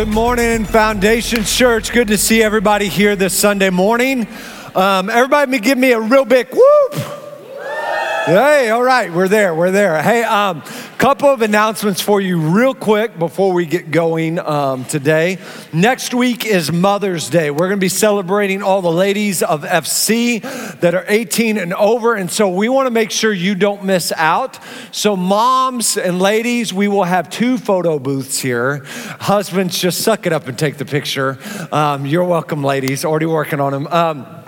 Good morning, Foundation Church. Good to see everybody here this Sunday morning. Um, everybody, give me a real big whoop. Hey, all right, we're there, we're there. Hey, um, couple of announcements for you, real quick, before we get going um, today. Next week is Mother's Day. We're going to be celebrating all the ladies of FC that are 18 and over, and so we want to make sure you don't miss out. So, moms and ladies, we will have two photo booths here. Husbands, just suck it up and take the picture. Um, you're welcome, ladies. Already working on them. Um,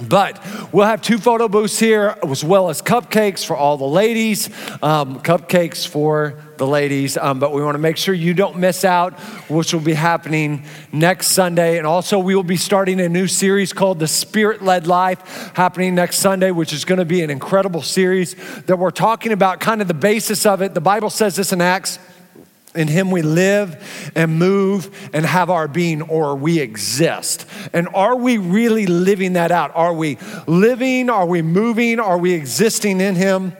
but we'll have two photo booths here, as well as cupcakes for all the ladies, um, cupcakes for the ladies. Um, but we want to make sure you don't miss out, which will be happening next Sunday. And also, we will be starting a new series called The Spirit Led Life, happening next Sunday, which is going to be an incredible series that we're talking about kind of the basis of it. The Bible says this in Acts. In him we live and move and have our being, or we exist. And are we really living that out? Are we living? Are we moving? Are we existing in him?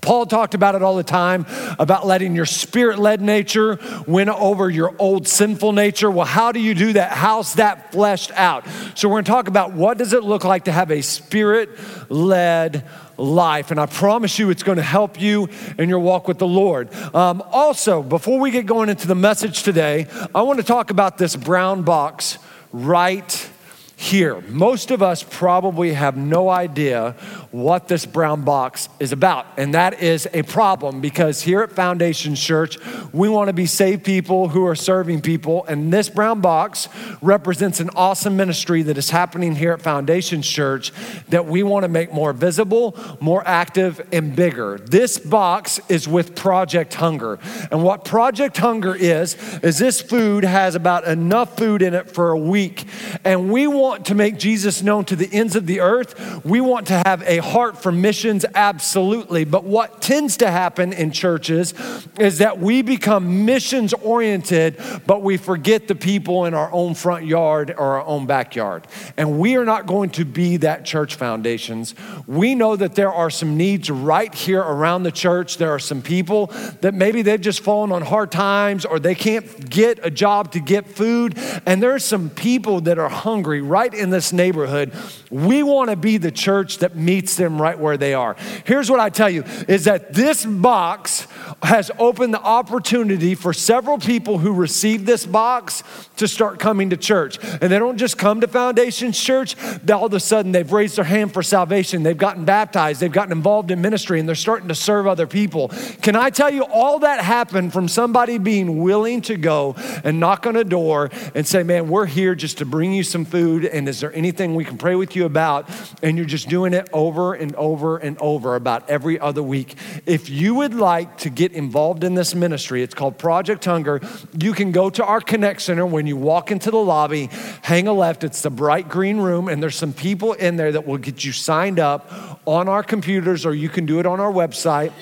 Paul talked about it all the time about letting your spirit led nature win over your old sinful nature. Well, how do you do that? How's that fleshed out? So, we're going to talk about what does it look like to have a spirit led life. And I promise you, it's going to help you in your walk with the Lord. Um, also, before we get going into the message today, I want to talk about this brown box right here. Most of us probably have no idea what this brown box is about. And that is a problem because here at Foundation Church, we want to be saved people who are serving people. And this brown box represents an awesome ministry that is happening here at Foundation Church that we want to make more visible, more active, and bigger. This box is with Project Hunger. And what Project Hunger is, is this food has about enough food in it for a week. And we want to make Jesus known to the ends of the earth. We want to have a heart for missions, absolutely. But what tends to happen in churches is that we become missions oriented, but we forget the people in our own front yard or our own backyard. And we are not going to be that church foundations. We know that there are some needs right here around the church. There are some people that maybe they've just fallen on hard times or they can't get a job to get food. And there are some people that are hungry right in this neighborhood. We want to be the church that meets them right where they are. Here's what I tell you is that this box has opened the opportunity for several people who received this box to start coming to church. And they don't just come to Foundations Church, all of a sudden they've raised their hand for salvation. They've gotten baptized, they've gotten involved in ministry, and they're starting to serve other people. Can I tell you, all that happened from somebody being willing to go and knock on a door and say, Man, we're here just to bring you some food and is there anything we can pray with you about? And you're just doing it over and over and over about every other week. If you would like to get involved in this ministry, it's called Project Hunger. You can go to our Connect Center when you walk into the lobby, hang a left, it's the bright green room, and there's some people in there that will get you signed up on our computers, or you can do it on our website.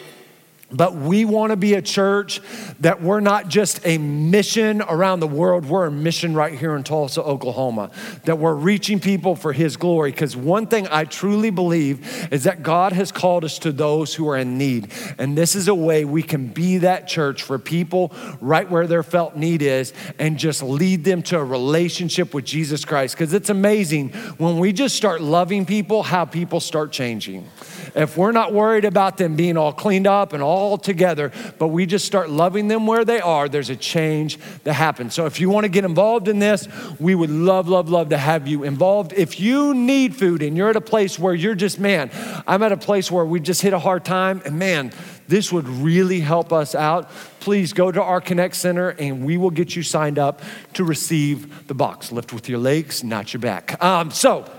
But we want to be a church that we're not just a mission around the world, we're a mission right here in Tulsa, Oklahoma. That we're reaching people for His glory. Because one thing I truly believe is that God has called us to those who are in need. And this is a way we can be that church for people right where their felt need is and just lead them to a relationship with Jesus Christ. Because it's amazing when we just start loving people, how people start changing. If we're not worried about them being all cleaned up and all all together, but we just start loving them where they are, there's a change that happens. So if you want to get involved in this, we would love, love, love to have you involved. If you need food and you're at a place where you're just, man, I'm at a place where we just hit a hard time, and man, this would really help us out. Please go to our Connect Center and we will get you signed up to receive the box. Lift with your legs, not your back. Um, so,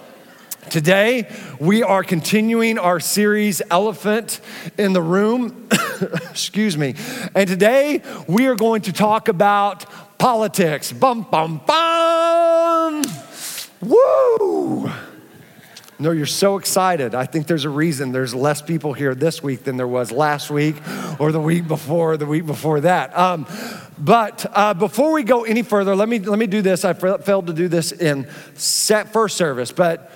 Today, we are continuing our series, Elephant in the Room. Excuse me. And today, we are going to talk about politics. Bum, bum, bum. Woo! No, you're so excited. I think there's a reason there's less people here this week than there was last week or the week before, the week before that. Um, but uh, before we go any further, let me, let me do this. I failed to do this in set first service, but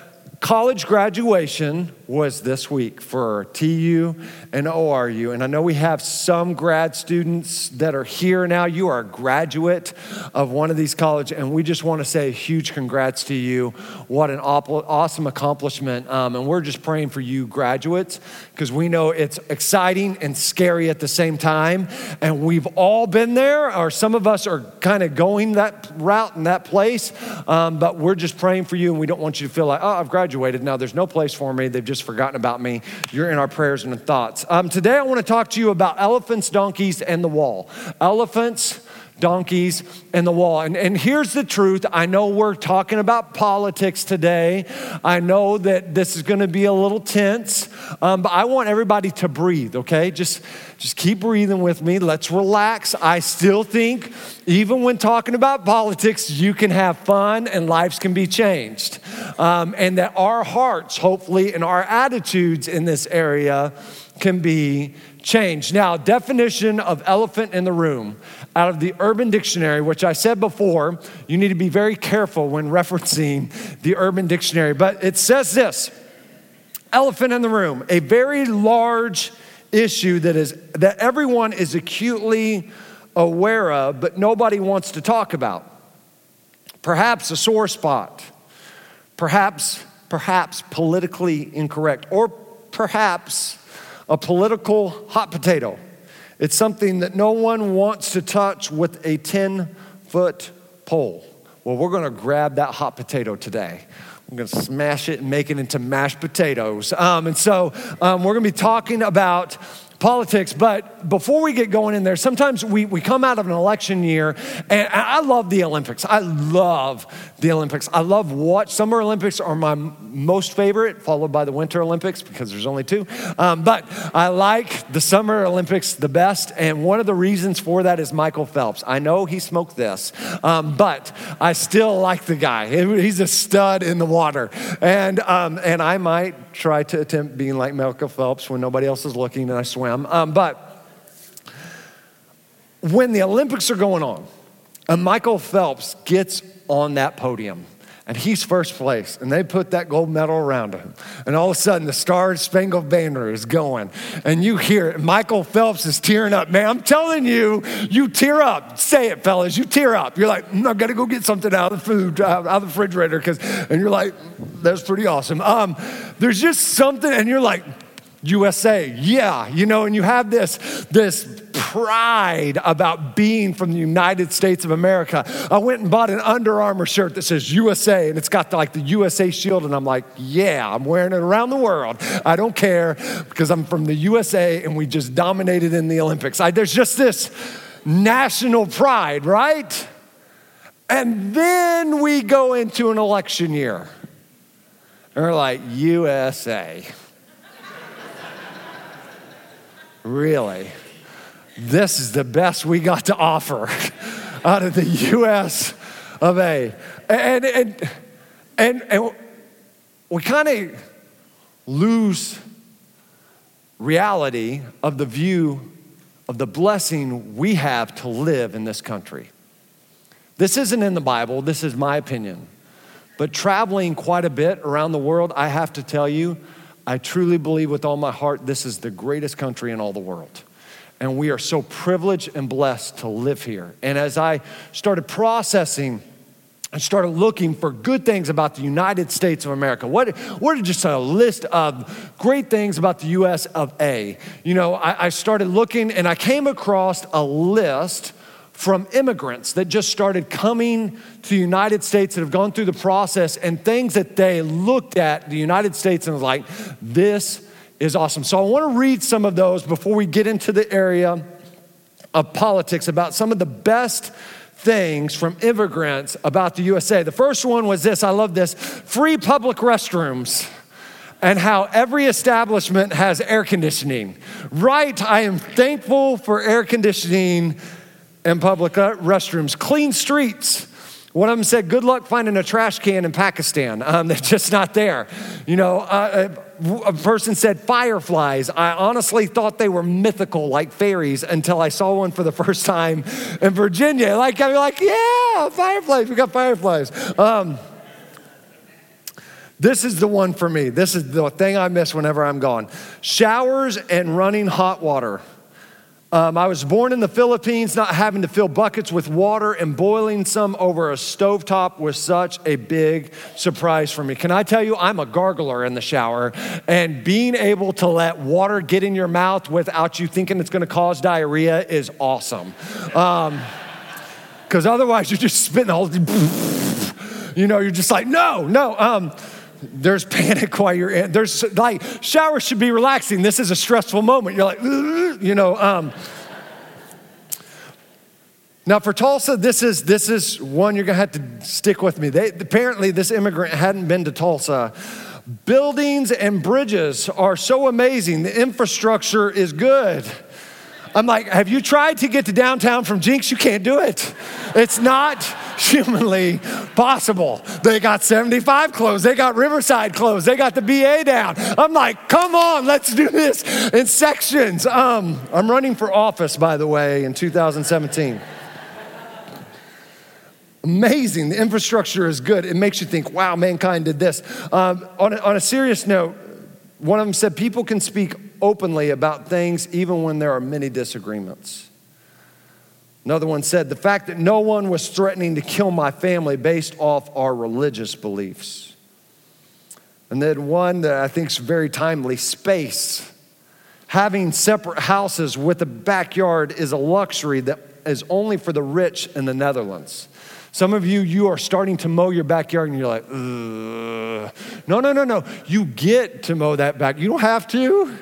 college graduation was this week for TU and ORU. And I know we have some grad students that are here now. You are a graduate of one of these colleges, and we just want to say huge congrats to you. What an awesome accomplishment. Um, and we're just praying for you, graduates, because we know it's exciting and scary at the same time. And we've all been there, or some of us are kind of going that route and that place. Um, but we're just praying for you, and we don't want you to feel like, oh, I've graduated. Now there's no place for me. They've just forgotten about me. You're in our prayers and thoughts. Um, today, I want to talk to you about elephants, donkeys, and the wall. Elephants, donkeys, and the wall. And, and here's the truth I know we're talking about politics today. I know that this is going to be a little tense, um, but I want everybody to breathe, okay? Just, just keep breathing with me. Let's relax. I still think, even when talking about politics, you can have fun and lives can be changed. Um, and that our hearts, hopefully, and our attitudes in this area can be changed. Now, definition of elephant in the room out of the Urban Dictionary, which I said before, you need to be very careful when referencing the Urban Dictionary, but it says this elephant in the room, a very large issue that is that everyone is acutely aware of, but nobody wants to talk about. Perhaps a sore spot, perhaps, perhaps politically incorrect, or perhaps a political hot potato. It's something that no one wants to touch with a 10 foot pole. Well, we're to grab that hot potato today. We're going to smash it and make it into mashed potatoes. Um, and so um, we're going to be talking about politics, but before we get going in there, sometimes we, we come out of an election year, and I love the Olympics. I love the Olympics. I love what Summer Olympics are my most favorite, followed by the Winter Olympics because there's only two. Um, but I like the Summer Olympics the best, and one of the reasons for that is Michael Phelps. I know he smoked this, um, but I still like the guy. He's a stud in the water, and um, and I might try to attempt being like Michael Phelps when nobody else is looking and I swim. Um, but when the Olympics are going on, and Michael Phelps gets on that podium, and he's first place, and they put that gold medal around him. And all of a sudden, the Star Spangled Banner is going, and you hear it. Michael Phelps is tearing up. Man, I'm telling you, you tear up. Say it, fellas, you tear up. You're like, mm, I've got to go get something out of the food, out of the refrigerator, because, and you're like, that's pretty awesome. Um, there's just something, and you're like, USA, yeah, you know, and you have this, this pride about being from the United States of America. I went and bought an Under Armour shirt that says USA and it's got the, like the USA shield, and I'm like, yeah, I'm wearing it around the world. I don't care because I'm from the USA and we just dominated in the Olympics. I, there's just this national pride, right? And then we go into an election year. And we're like, USA. Really? this is the best we got to offer out of the US of A. And, and, and, and we kind of lose reality of the view of the blessing we have to live in this country. This isn't in the Bible, this is my opinion. But traveling quite a bit around the world, I have to tell you, I truly believe with all my heart this is the greatest country in all the world. And we are so privileged and blessed to live here. And as I started processing and started looking for good things about the United States of America. What, what are just a list of great things about the US of A? You know, I, I started looking and I came across a list from immigrants that just started coming to the United States that have gone through the process and things that they looked at the United States and was like, this is awesome. So I want to read some of those before we get into the area of politics about some of the best things from immigrants about the USA. The first one was this I love this free public restrooms and how every establishment has air conditioning. Right, I am thankful for air conditioning and public uh, restrooms. Clean streets. One of them said, Good luck finding a trash can in Pakistan. Um, they're just not there. You know, uh, a person said fireflies. I honestly thought they were mythical, like fairies, until I saw one for the first time in Virginia. Like, I'm like, yeah, fireflies. We got fireflies. Um, this is the one for me. This is the thing I miss whenever I'm gone. Showers and running hot water. Um, I was born in the Philippines, not having to fill buckets with water and boiling some over a stovetop was such a big surprise for me. Can I tell you, I'm a gargler in the shower, and being able to let water get in your mouth without you thinking it's gonna cause diarrhea is awesome. Because um, otherwise, you're just spitting the whole, you know, you're just like, no, no. Um, there's panic while you're in. There's like showers should be relaxing. This is a stressful moment. You're like, you know. Um. Now for Tulsa, this is this is one you're gonna have to stick with me. They, apparently, this immigrant hadn't been to Tulsa. Buildings and bridges are so amazing. The infrastructure is good. I'm like, have you tried to get to downtown from Jenks? You can't do it. It's not humanly possible. They got 75 closed, they got Riverside closed, they got the BA down. I'm like, come on, let's do this in sections. Um, I'm running for office, by the way, in 2017. Amazing. The infrastructure is good. It makes you think, wow, mankind did this. Um, on, a, on a serious note, one of them said, people can speak openly about things even when there are many disagreements. Another one said, The fact that no one was threatening to kill my family based off our religious beliefs. And then one that I think is very timely space. Having separate houses with a backyard is a luxury that is only for the rich in the Netherlands. Some of you, you are starting to mow your backyard and you're like, Ugh. no, no, no, no. You get to mow that back. You don't have to.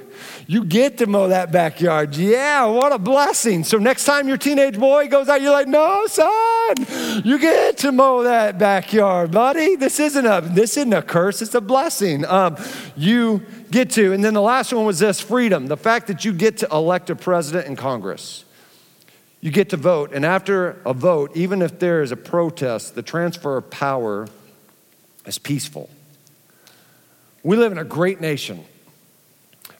You get to mow that backyard. Yeah, what a blessing. So next time your teenage boy goes out, you're like, no, son, you get to mow that backyard, buddy. This isn't a this isn't a curse, it's a blessing. Um, you get to. And then the last one was this freedom, the fact that you get to elect a president in Congress. You get to vote, and after a vote, even if there is a protest, the transfer of power is peaceful. We live in a great nation.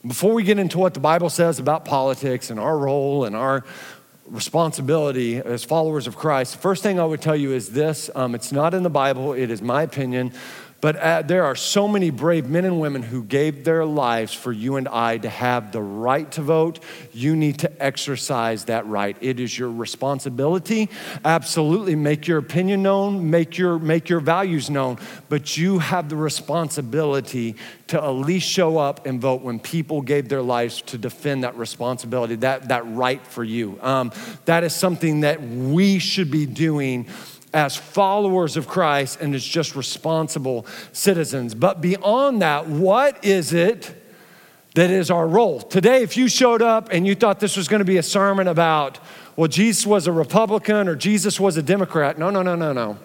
Before we get into what the Bible says about politics and our role and our responsibility as followers of Christ, first thing I would tell you is this um, it's not in the Bible, it is my opinion. But uh, there are so many brave men and women who gave their lives for you and I to have the right to vote. You need to exercise that right. It is your responsibility. Absolutely, make your opinion known, make your, make your values known, but you have the responsibility to at least show up and vote when people gave their lives to defend that responsibility, that, that right for you. Um, that is something that we should be doing as followers of Christ and as just responsible citizens. But beyond that, what is it that is our role? Today, if you showed up and you thought this was going to be a sermon about, well, Jesus was a Republican or Jesus was a Democrat, no, no, no, no, no.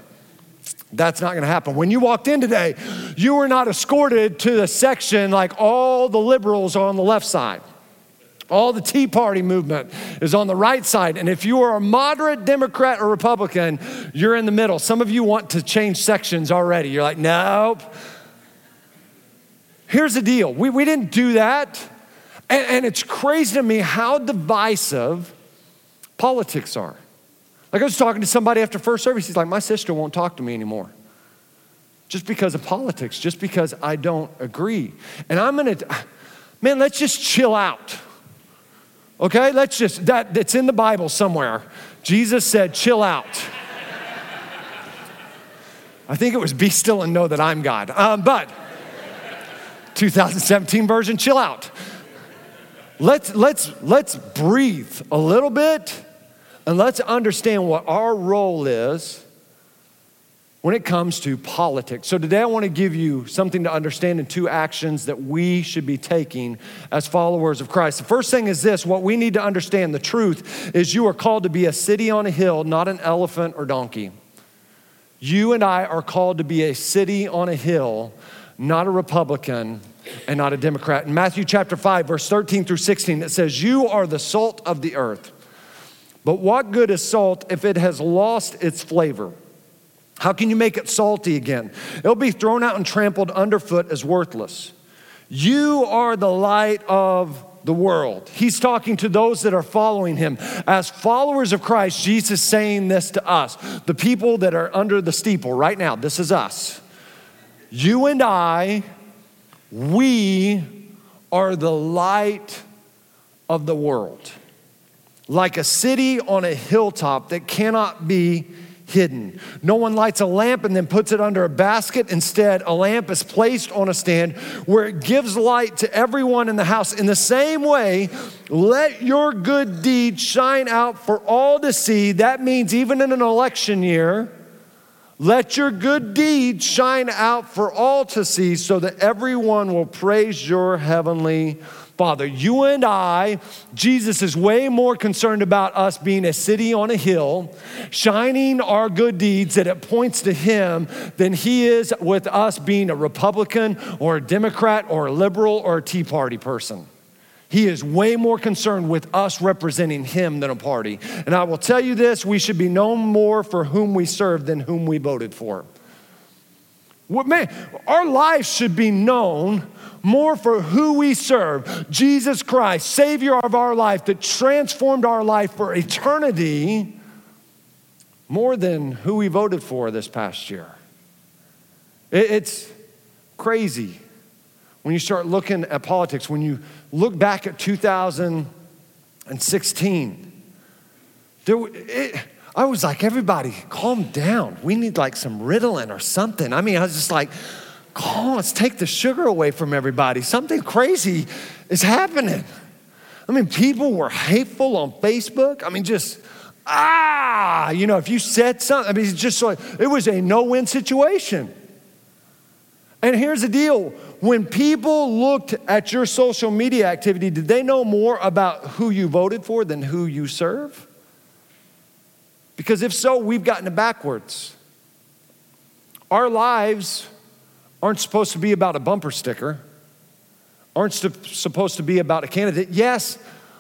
That's not going to happen. When you walked in today, you were not escorted to the section like all the liberals on the left side. All the Tea Party movement is on the right side. And if you are a moderate Democrat or Republican, you're in the middle. Some of you want to change sections already. You're like, nope. Here's the deal we, we didn't do that. And, and it's crazy to me how divisive politics are. Like I was talking to somebody after first service, he's like, my sister won't talk to me anymore. Just because of politics, just because I don't agree. And I'm gonna, man, let's just chill out. Okay, let's just, that, that's in the Bible somewhere. Jesus said, chill out. I think it was Be Still and Know That I'm God. Um, but 2017 version, chill out. Let's, let's, let's breathe a little bit and let's understand what our role is when it comes to politics. So, today I want to give you something to understand in two actions that we should be taking as followers of Christ. The first thing is this what we need to understand the truth is you are called to be a city on a hill, not an elephant or donkey. You and I are called to be a city on a hill, not a Republican and not a Democrat. In Matthew chapter 5, verse 13 through 16, it says, You are the salt of the earth. But what good is salt if it has lost its flavor? How can you make it salty again? It'll be thrown out and trampled underfoot as worthless. You are the light of the world. He's talking to those that are following him. As followers of Christ, Jesus saying this to us, the people that are under the steeple right now. This is us. You and I, we are the light of the world. Like a city on a hilltop that cannot be hidden. No one lights a lamp and then puts it under a basket. Instead, a lamp is placed on a stand where it gives light to everyone in the house. In the same way, let your good deeds shine out for all to see. That means even in an election year, let your good deeds shine out for all to see so that everyone will praise your heavenly Father. You and I, Jesus is way more concerned about us being a city on a hill, shining our good deeds that it points to Him, than He is with us being a Republican or a Democrat or a liberal or a Tea Party person. He is way more concerned with us representing him than a party. And I will tell you this we should be known more for whom we serve than whom we voted for. Man, our life should be known more for who we serve Jesus Christ, Savior of our life, that transformed our life for eternity, more than who we voted for this past year. It's crazy when you start looking at politics, when you look back at 2016. There, it, I was like, everybody, calm down. We need like some Ritalin or something. I mean, I was just like, calm, let's take the sugar away from everybody. Something crazy is happening. I mean, people were hateful on Facebook. I mean, just, ah, you know, if you said something, I mean, it's just like, it was a no win situation. And here's the deal when people looked at your social media activity, did they know more about who you voted for than who you serve? Because if so, we've gotten it backwards. Our lives aren't supposed to be about a bumper sticker, aren't supposed to be about a candidate. Yes,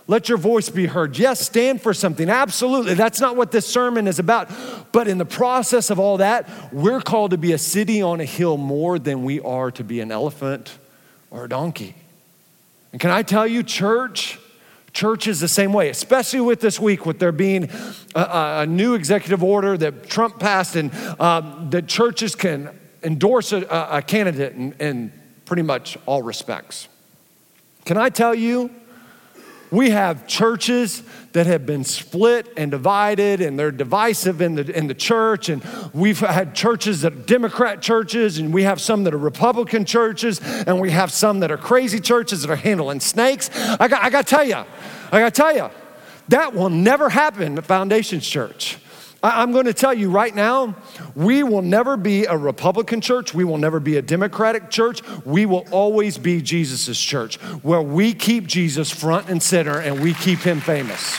let your voice be heard. Yes, stand for something. Absolutely. That's not what this sermon is about. But in the process of all that, we're called to be a city on a hill more than we are to be an elephant or a donkey. And can I tell you, church, church is the same way, especially with this week, with there being a, a new executive order that Trump passed and um, that churches can endorse a, a candidate in, in pretty much all respects. Can I tell you? We have churches that have been split and divided, and they're divisive in the, in the church. And we've had churches that are Democrat churches, and we have some that are Republican churches, and we have some that are crazy churches that are handling snakes. I got, I got to tell you, I got to tell you, that will never happen at Foundations Church. I'm going to tell you right now, we will never be a Republican church. We will never be a Democratic church. We will always be Jesus' church, where we keep Jesus front and center and we keep him famous.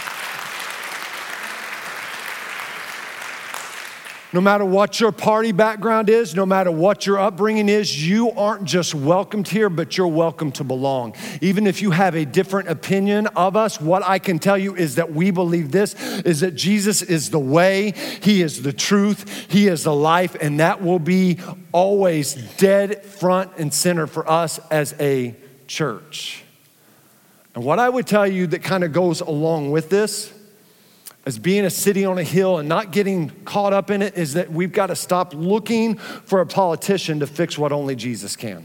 No matter what your party background is, no matter what your upbringing is, you aren't just welcomed here, but you're welcome to belong. Even if you have a different opinion of us, what I can tell you is that we believe this is that Jesus is the way, He is the truth, He is the life, and that will be always dead front and center for us as a church. And what I would tell you that kind of goes along with this as being a city on a hill and not getting caught up in it is that we've got to stop looking for a politician to fix what only Jesus can.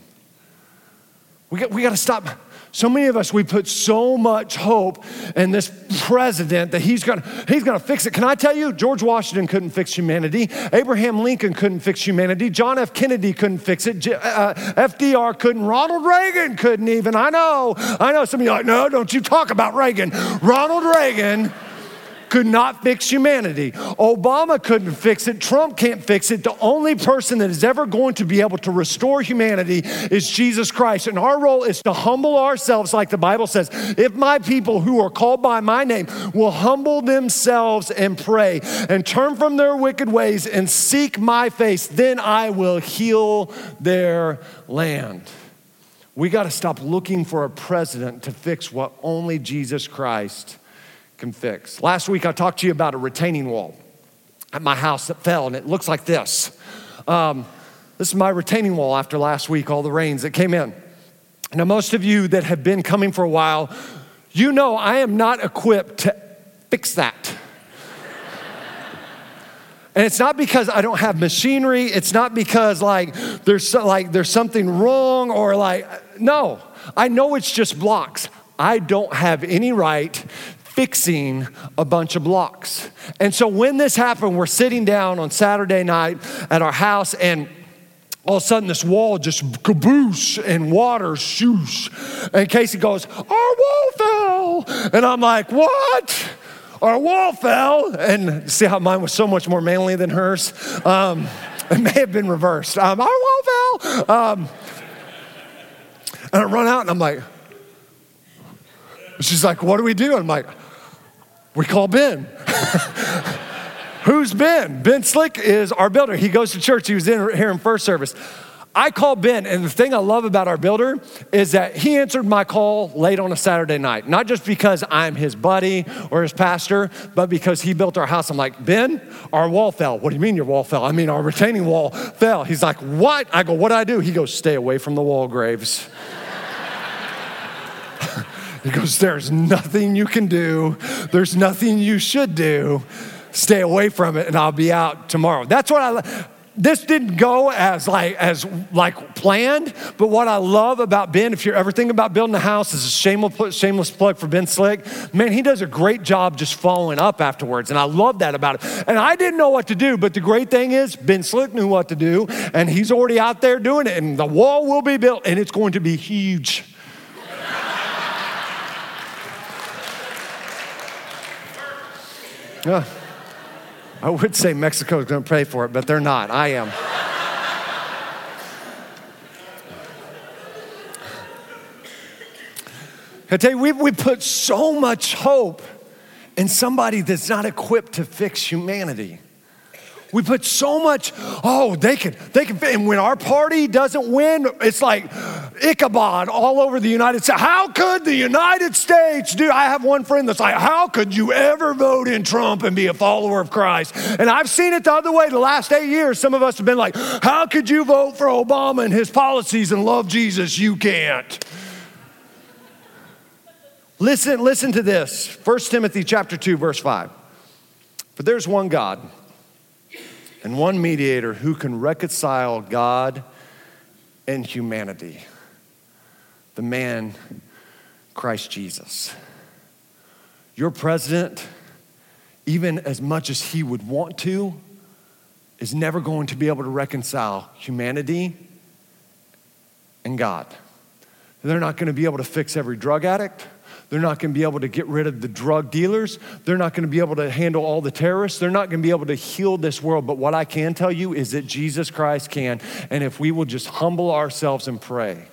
We got, we got to stop. So many of us, we put so much hope in this president that he's gonna, he's gonna fix it. Can I tell you, George Washington couldn't fix humanity. Abraham Lincoln couldn't fix humanity. John F. Kennedy couldn't fix it. Uh, FDR couldn't. Ronald Reagan couldn't even. I know, I know some of you are like, no, don't you talk about Reagan. Ronald Reagan could not fix humanity. Obama couldn't fix it. Trump can't fix it. The only person that is ever going to be able to restore humanity is Jesus Christ. And our role is to humble ourselves, like the Bible says. If my people who are called by my name will humble themselves and pray and turn from their wicked ways and seek my face, then I will heal their land. We got to stop looking for a president to fix what only Jesus Christ can fix. Last week, I talked to you about a retaining wall at my house that fell, and it looks like this. Um, this is my retaining wall after last week, all the rains that came in. Now, most of you that have been coming for a while, you know I am not equipped to fix that. And it's not because I don't have machinery. It's not because like there's so, like there's something wrong or like no. I know it's just blocks. I don't have any right fixing a bunch of blocks. And so when this happened, we're sitting down on Saturday night at our house and all of a sudden this wall just caboose and water shoosh. And Casey goes, Our wall fell. And I'm like, What? Our wall fell. And see how mine was so much more manly than hers? Um, it may have been reversed. Um, our wall fell. Um, and I run out and I'm like, She's like, What do we do? I'm like, we call Ben. Who's Ben? Ben Slick is our builder. He goes to church. He was in here in first service. I call Ben, and the thing I love about our builder is that he answered my call late on a Saturday night. Not just because I'm his buddy or his pastor, but because he built our house. I'm like, Ben, our wall fell. What do you mean your wall fell? I mean, our retaining wall fell. He's like, What? I go, What do I do? He goes, Stay away from the wall graves. He goes, There's nothing you can do, there's nothing you should do. Stay away from it, and I'll be out tomorrow. That's what I. This didn't go as like as like planned, but what I love about Ben, if you're ever thinking about building a house, is a shameless shameless plug for Ben Slick. Man, he does a great job just following up afterwards, and I love that about it. And I didn't know what to do, but the great thing is Ben Slick knew what to do, and he's already out there doing it, and the wall will be built, and it's going to be huge. Uh, I would say Mexico is going to pay for it, but they're not. I am. I tell you, we, we put so much hope in somebody that's not equipped to fix humanity. We put so much, oh, they can, they can, and when our party doesn't win, it's like Ichabod all over the United States. How could the United States do? I have one friend that's like, how could you ever vote in Trump and be a follower of Christ? And I've seen it the other way the last eight years. Some of us have been like, how could you vote for Obama and his policies and love Jesus? You can't. Listen, listen to this. 1 Timothy chapter 2, verse 5. For there's one God and one mediator who can reconcile God and humanity the man, Christ Jesus. Your president, even as much as he would want to, is never going to be able to reconcile humanity and God. They're not going to be able to fix every drug addict. They're not going to be able to get rid of the drug dealers. They're not going to be able to handle all the terrorists. They're not going to be able to heal this world. But what I can tell you is that Jesus Christ can. And if we will just humble ourselves and pray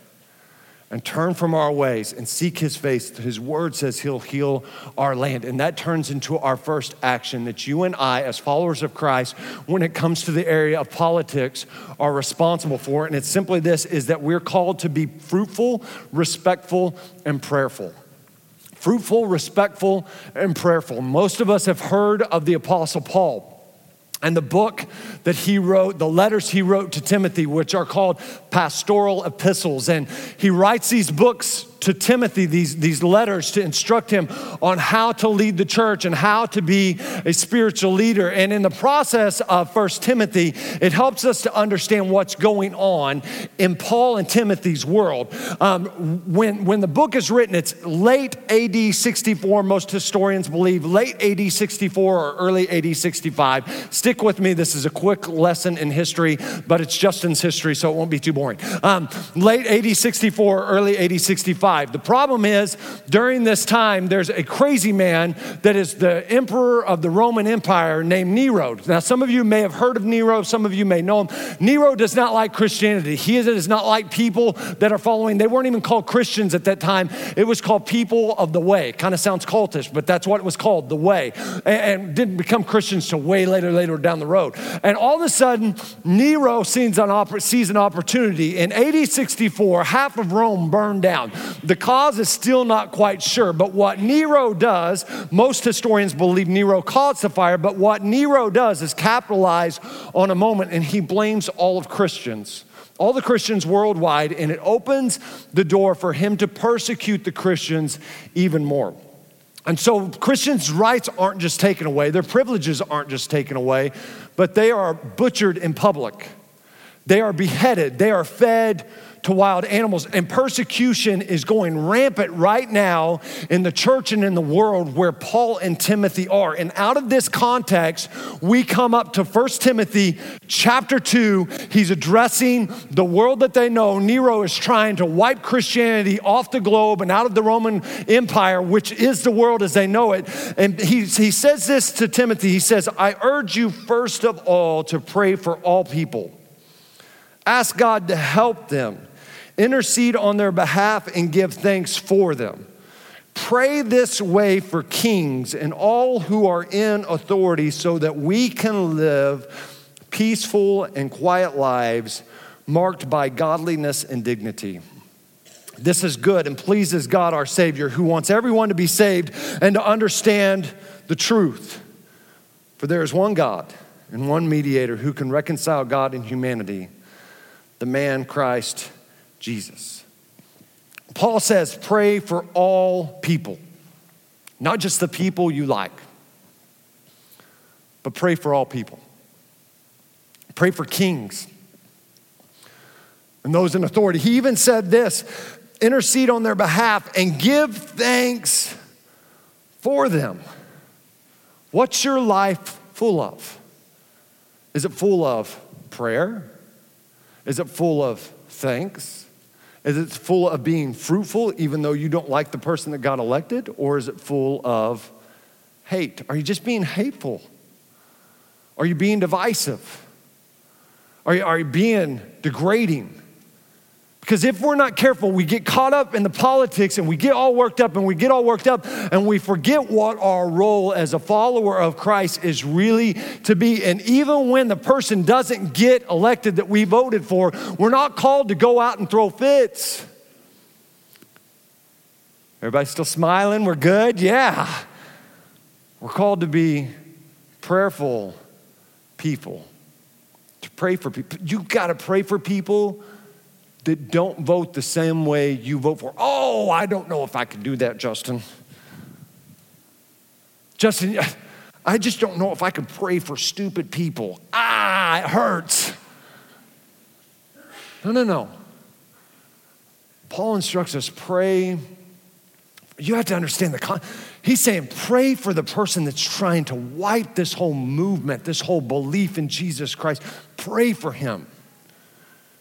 and turn from our ways and seek his face, his word says he'll heal our land. And that turns into our first action that you and I, as followers of Christ, when it comes to the area of politics, are responsible for. And it's simply this is that we're called to be fruitful, respectful, and prayerful fruitful, respectful, and prayerful. Most of us have heard of the Apostle Paul and the book that he wrote, the letters he wrote to Timothy, which are called pastoral epistles. And he writes these books to Timothy these, these letters to instruct him on how to lead the church and how to be a spiritual leader. And in the process of First Timothy, it helps us to understand what's going on in Paul and Timothy's world. Um, when, when the book is written, it's late AD 64, most historians believe, late AD 64 or early AD 65. Stick with me, this is a quick lesson in history, but it's Justin's history, so it won't be too boring. Um, late AD 64, early AD 65. The problem is, during this time, there's a crazy man that is the emperor of the Roman Empire named Nero. Now, some of you may have heard of Nero, some of you may know him. Nero does not like Christianity. He does not like people that are following. They weren't even called Christians at that time, it was called people of the way. Kind of sounds cultish, but that's what it was called, the way. And, and didn't become Christians till way later, later down the road. And all of a sudden, Nero sees an, sees an opportunity. In AD 64, half of Rome burned down. The cause is still not quite sure, but what Nero does, most historians believe Nero caused the fire, but what Nero does is capitalize on a moment and he blames all of Christians all the Christians worldwide, and it opens the door for him to persecute the Christians even more. And so Christians' rights aren't just taken away, their privileges aren't just taken away, but they are butchered in public. They are beheaded, they are fed to wild animals. And persecution is going rampant right now in the church and in the world where Paul and Timothy are. And out of this context, we come up to 1 Timothy chapter 2. He's addressing the world that they know. Nero is trying to wipe Christianity off the globe and out of the Roman Empire, which is the world as they know it. And he, he says this to Timothy He says, I urge you first of all to pray for all people. Ask God to help them intercede on their behalf, and give thanks for them. Pray this way for kings and all who are in authority so that we can live peaceful and quiet lives marked by godliness and dignity. This is good and pleases God our Savior, who wants everyone to be saved and to understand the truth. For there is one God and one mediator who can reconcile God and humanity, the man Christ Jesus. Paul says, pray for all people, not just the people you like, but pray for all people. Pray for kings and those in authority. He even said this intercede on their behalf and give thanks for them. What's your life full of? Is it full of prayer? Is it full of thanks? Is it full of being fruitful even though you don't like the person that got elected? Or is it full of hate? Are you just being hateful? Are you being divisive? Are you, are you being degrading? Because if we're not careful, we get caught up in the politics and we get all worked up and we get all worked up and we forget what our role as a follower of Christ is really to be. And even when the person doesn't get elected that we voted for, we're not called to go out and throw fits. Everybody still smiling? We're good? Yeah. We're called to be prayerful people, to pray for people. You've got to pray for people that don't vote the same way you vote for. Oh, I don't know if I can do that, Justin. Justin, I just don't know if I can pray for stupid people. Ah, it hurts. No, no, no. Paul instructs us pray. You have to understand the con- He's saying pray for the person that's trying to wipe this whole movement, this whole belief in Jesus Christ. Pray for him.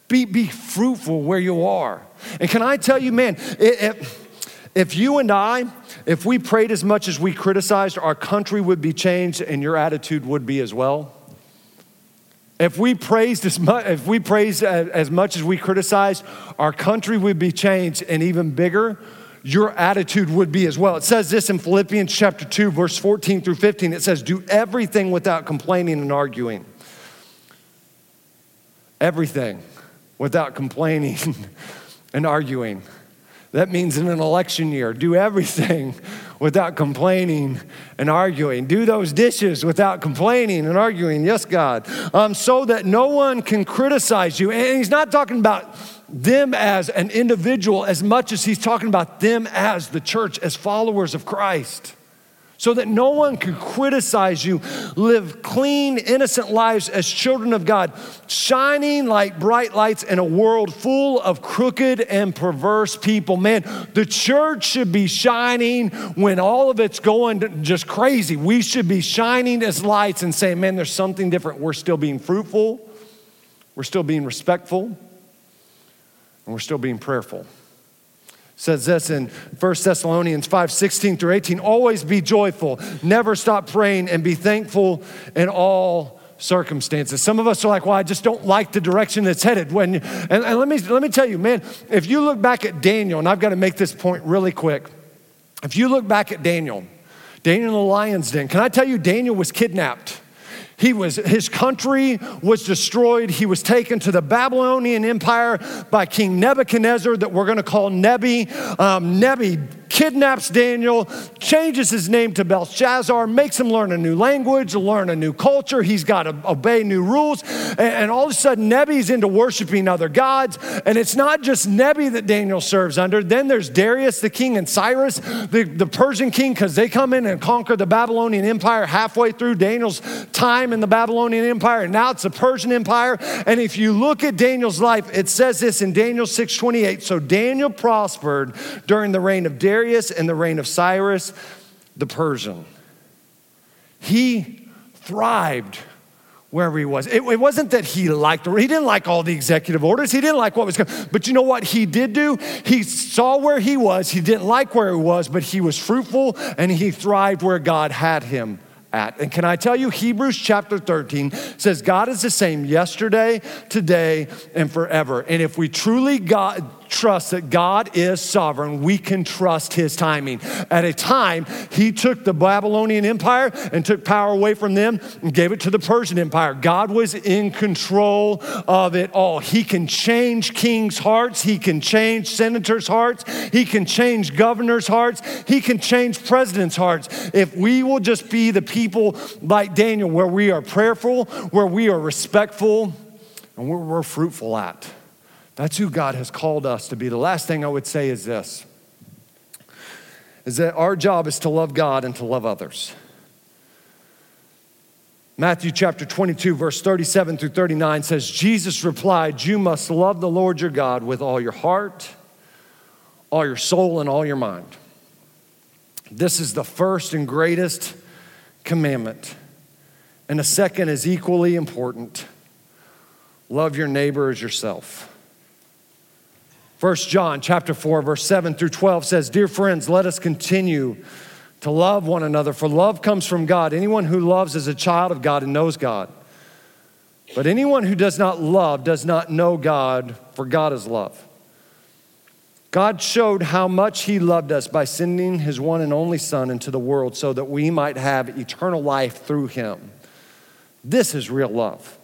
Be, be fruitful where you are. And can I tell you, man, if, if you and I, if we prayed as much as we criticized, our country would be changed and your attitude would be as well. If we praised as much, if we praised as much as we criticized, our country would be changed and even bigger, your attitude would be as well. It says this in Philippians chapter 2, verse 14 through 15. It says, Do everything without complaining and arguing. Everything without complaining and arguing. That means in an election year, do everything without complaining and arguing. Do those dishes without complaining and arguing. Yes, God. Um, so that no one can criticize you. And he's not talking about them as an individual as much as he's talking about them as the church, as followers of Christ so that no one can criticize you. Live clean, innocent lives as children of God, shining like bright lights in a world full of crooked and perverse people. Man, the church should be shining when all of it's going just crazy. We should be shining as lights and saying, man, there's something different. We're still being fruitful, we're still being respectful, and we're still being prayerful says this in 1 Thessalonians 5 16 through 18 always be joyful, never stop praying, and be thankful in all circumstances. Some of us are like, well, I just don't like the direction it's headed. When, and, and let, me, let me tell you, man, if you look back at Daniel, and I've got to make this point really quick. If you look back at Daniel, Daniel in the lion's den, can I tell you, Daniel was kidnapped. He was, his country was destroyed. He was taken to the Babylonian Empire by King Nebuchadnezzar, that we're going to call Nebi. Um, Nebi kidnaps Daniel, changes his name to Belshazzar, makes him learn a new language, learn a new culture. He's got to obey new rules. And, and all of a sudden, Nebi's into worshiping other gods. And it's not just Nebi that Daniel serves under. Then there's Darius the king and Cyrus, the, the Persian king, because they come in and conquer the Babylonian Empire halfway through Daniel's time in the Babylonian Empire. And now it's the Persian Empire. And if you look at Daniel's life, it says this in Daniel 6:28. So Daniel prospered during the reign of Darius Darius and the reign of Cyrus the Persian. He thrived wherever he was. It, it, wasn't that he liked, he didn't like all the executive orders. He didn't like what was going But you know what he did do? He saw where he was. He didn't like where he was, but he was fruitful and he thrived where God had him at. And can I tell you, Hebrews chapter 13 says God is the same yesterday, today, and forever. And if we truly God, trust that God is sovereign, we can trust his timing. At a time, he took the Babylonian Empire and took power away from them and gave it to the Persian Empire. God was in control of it all. He can change kings' hearts, he can change senators' hearts, he can change governors' hearts, he can change presidents' hearts. If we will just be the people like Daniel, where we are prayerful, where we are respectful, and where we're fruitful at. That's who God has called us to be. The last thing I would say is this is that our job is to love God and to love others. Matthew chapter 22, verse 37 through 39 says, Jesus replied, You must love the Lord your God with all your heart, all your soul, and all your mind. This is the first and greatest commandment. And the second is equally important love your neighbor as yourself. First John chapter 4 verse 7 through 12 says, "Dear friends, let us continue to love one another, for love comes from God. Anyone who loves is a child of God and knows God. But anyone who does not love does not know God, for God is love." God showed how much He loved us by sending His one and only Son into the world so that we might have eternal life through Him. This is real love.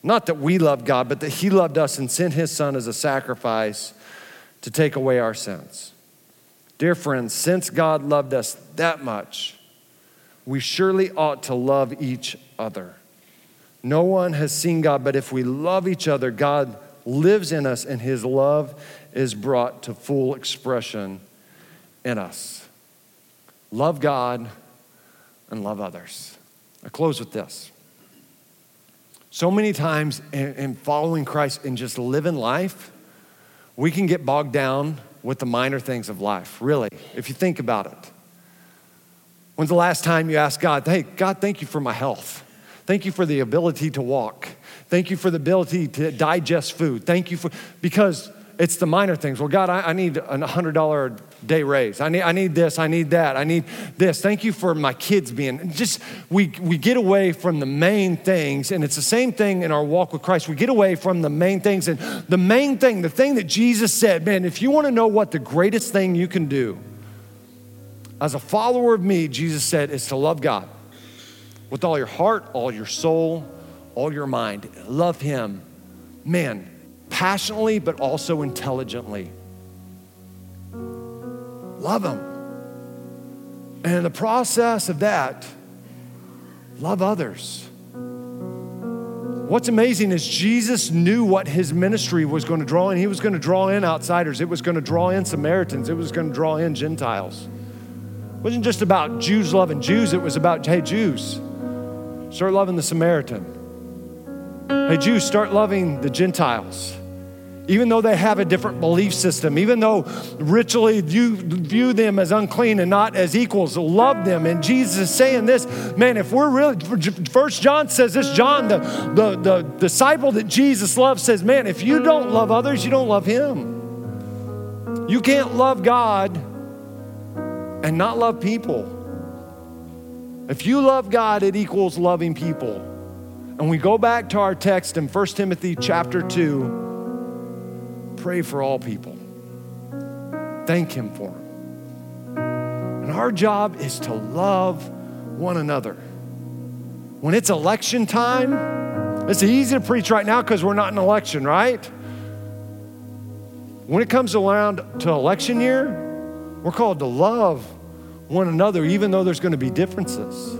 Not that we love God, but that He loved us and sent His Son as a sacrifice to take away our sins. Dear friends, since God loved us that much, we surely ought to love each other. No one has seen God, but if we love each other, God lives in us and his love is brought to full expression in us. Love God and love others. I close with this. So many times in, in following Christ and just living life, we can get bogged down with the minor things of life, really, if you think about it. When's the last time you asked God, hey, God, thank you for my health? Thank you for the ability to walk. Thank you for the ability to digest food. Thank you for, because it's the minor things. Well, God, I, I need a $100 day raise. I need, I need this, I need that, I need this. Thank you for my kids being, just, we, we get away from the main things, and it's the same thing in our walk with Christ. We get away from the main things, and the main thing, the thing that Jesus said, man, if you want to know what the greatest thing you can do as a follower of me, Jesus said, is to love God with all your heart, all your soul, all your mind. Love Him. Man, passionately, but also intelligently. Love them. And in the process of that, love others. What's amazing is Jesus knew what his ministry was going to draw in. He was going to draw in outsiders, it was going to draw in Samaritans, it was going to draw in Gentiles. It wasn't just about Jews loving Jews, it was about, hey, Jews, start loving the Samaritan. Hey, Jews, start loving the Gentiles even though they have a different belief system, even though ritually you view them as unclean and not as equals, love them. And Jesus is saying this, man, if we're really, First John says this, John, the, the, the disciple that Jesus loves, says, man, if you don't love others, you don't love him. You can't love God and not love people. If you love God, it equals loving people. And we go back to our text in 1 Timothy chapter 2 pray for all people. Thank Him for them. And our job is to love one another. When it's election time, it's easy to preach right now because we're not in election, right? When it comes around to election year, we're called to love one another, even though there's going to be differences.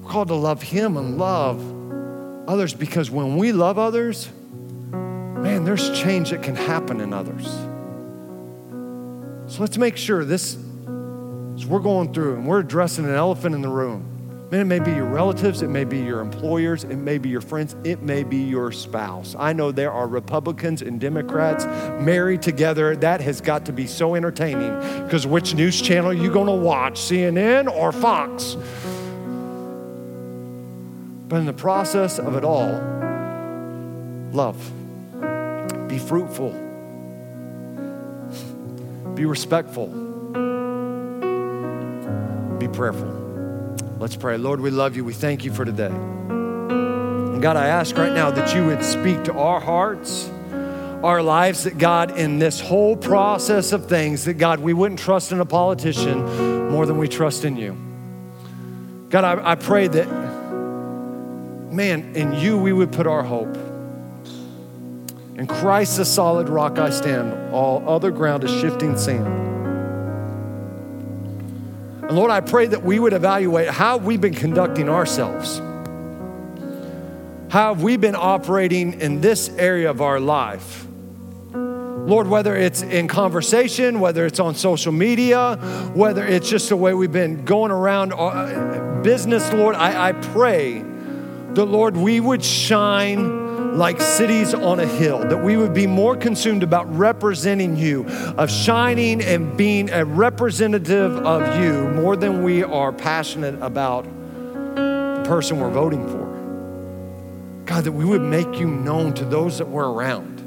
We're called to love Him and love others because when we love others, man, there's change that can happen in others. So let's make sure this, as we're going through and we're addressing an elephant in the room, man, it may be your relatives, it may be your employers, it may be your friends, it may be your spouse. I know there are Republicans and Democrats married together. That has got to be so entertaining because which news channel are you going to watch, CNN or Fox? But in the process of it all, love. Be fruitful. Be respectful. Be prayerful. Let's pray. Lord, we love you. We thank you for today. And God, I ask right now that you would speak to our hearts, our lives, that God, in this whole process of things, that God, we wouldn't trust in a politician more than we trust in you. God, I, I pray that, man, in you we would put our hope. In Christ, the solid rock I stand. All other ground is shifting sand. And Lord, I pray that we would evaluate how we've been conducting ourselves. How have we been operating in this area of our life? Lord, whether it's in conversation, whether it's on social media, whether it's just the way we've been going around uh, business, Lord, I, I pray that, Lord, we would shine like cities on a hill, that we would be more consumed about representing you, of shining and being a representative of you more than we are passionate about the person we're voting for. God, that we would make you known to those that we're around.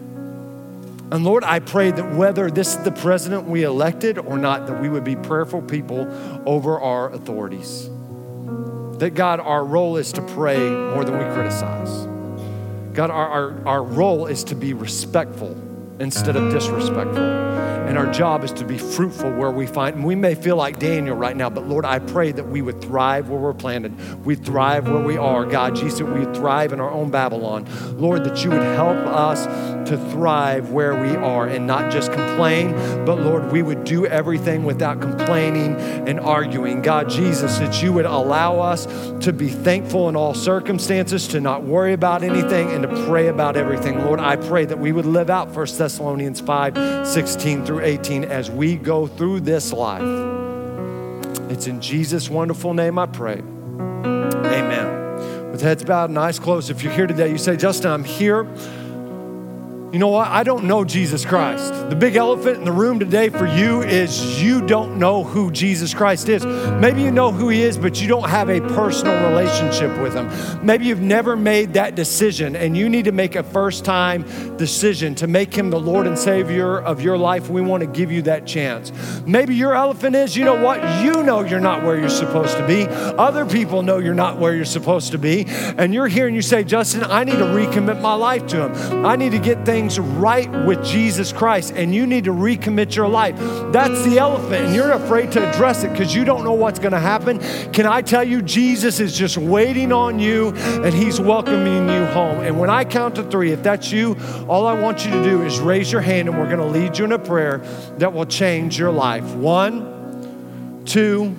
And Lord, I pray that whether this is the president we elected or not, that we would be prayerful people over our authorities. That God, our role is to pray more than we criticize. God, our, our, our role is to be respectful instead of disrespectful. And our job is to be fruitful where we find, and we may feel like Daniel right now, but Lord, I pray that we would thrive where we're planted. We thrive where we are. God, Jesus, we thrive in our own Babylon. Lord, that you would help us to thrive where we are and not just complain, but Lord, we would do everything without complaining and arguing. God, Jesus, that you would allow us to be thankful in all circumstances, to not worry about anything, and to pray about everything. Lord, I pray that we would live out 1 Thessalonians 5 16 through through 18 as we go through this life. It's in Jesus' wonderful name I pray. Amen. With heads bowed and eyes closed, if you're here today, you say, Justin, I'm here you know what? I don't know Jesus Christ. The big elephant in the room today for you is you don't know who Jesus Christ is. Maybe you know who he is, but you don't have a personal relationship with him. Maybe you've never made that decision and you need to make a first time decision to make him the Lord and Savior of your life. We want to give you that chance. Maybe your elephant is, you know what? You know you're not where you're supposed to be. Other people know you're not where you're supposed to be. And you're here and you say, Justin, I need to recommit my life to him. I need to get things things right with Jesus Christ and you need to recommit your life. That's the elephant, and you're afraid to address it because you don't know what's going to happen. Can I tell you, Jesus is just waiting on you and he's welcoming you home. And when I count to three, if that's you, all I want you to do is raise your hand and we're going to lead you in a prayer that will change your life. One, two,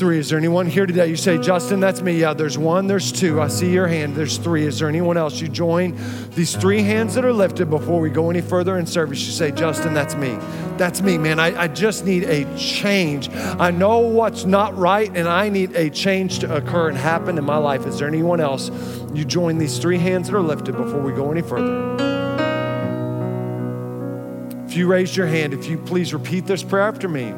Three. Is there anyone here today? You say, Justin, that's me. Yeah, there's one, there's two. I see your hand. There's three. Is there anyone else? You join these three hands that are lifted before we go any further in service. You say, Justin, that's me. That's me, man. I, I just need a change. I know what's not right, and I need a change to occur and happen in my life. Is there anyone else? You join these three hands that are lifted before we go any further. If you raised your hand, if you please repeat this prayer after me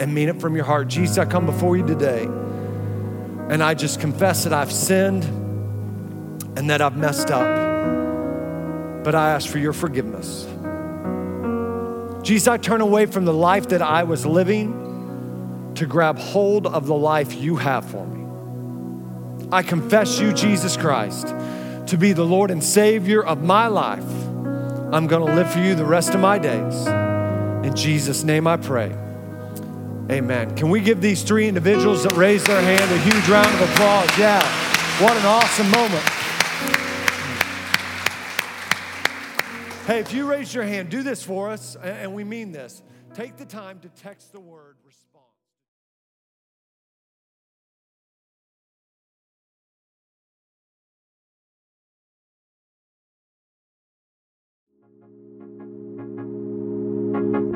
and mean it from your heart. Jesus, I come before you today and I just confess that I've sinned and that I've messed up. But I ask for your forgiveness. Jesus, I turn away from the life that I was living to grab hold of the life you have for me. I confess you, Jesus Christ, to be the Lord and Savior of my life. I'm going to live for you the rest of my days. In Jesus' name I pray. Amen. Can we give these three individuals that raised their hand a huge round of applause? Yeah. What an awesome moment. Hey, if you raise your hand, do this for us, and we mean this. Take the time to text the word